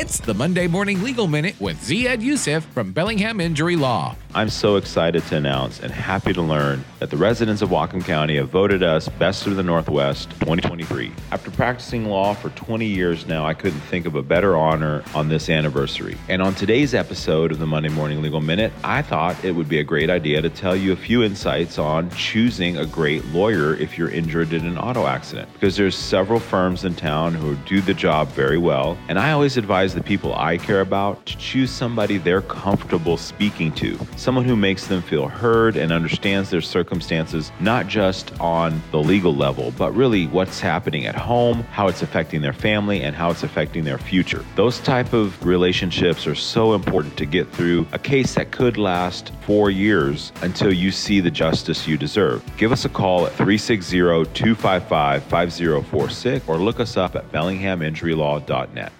It's the Monday Morning Legal Minute with Ziad Youssef from Bellingham Injury Law. I'm so excited to announce and happy to learn that the residents of Whatcom County have voted us Best of the Northwest 2023. After practicing law for 20 years now, I couldn't think of a better honor on this anniversary. And on today's episode of the Monday Morning Legal Minute, I thought it would be a great idea to tell you a few insights on choosing a great lawyer if you're injured in an auto accident. Because there's several firms in town who do the job very well, and I always advise the people I care about to choose somebody they're comfortable speaking to, someone who makes them feel heard and understands their circumstances, not just on the legal level, but really what's happening at home, how it's affecting their family, and how it's affecting their future. Those type of relationships are so important to get through a case that could last four years until you see the justice you deserve. Give us a call at 360 255 5046 or look us up at bellinghaminjurylaw.net.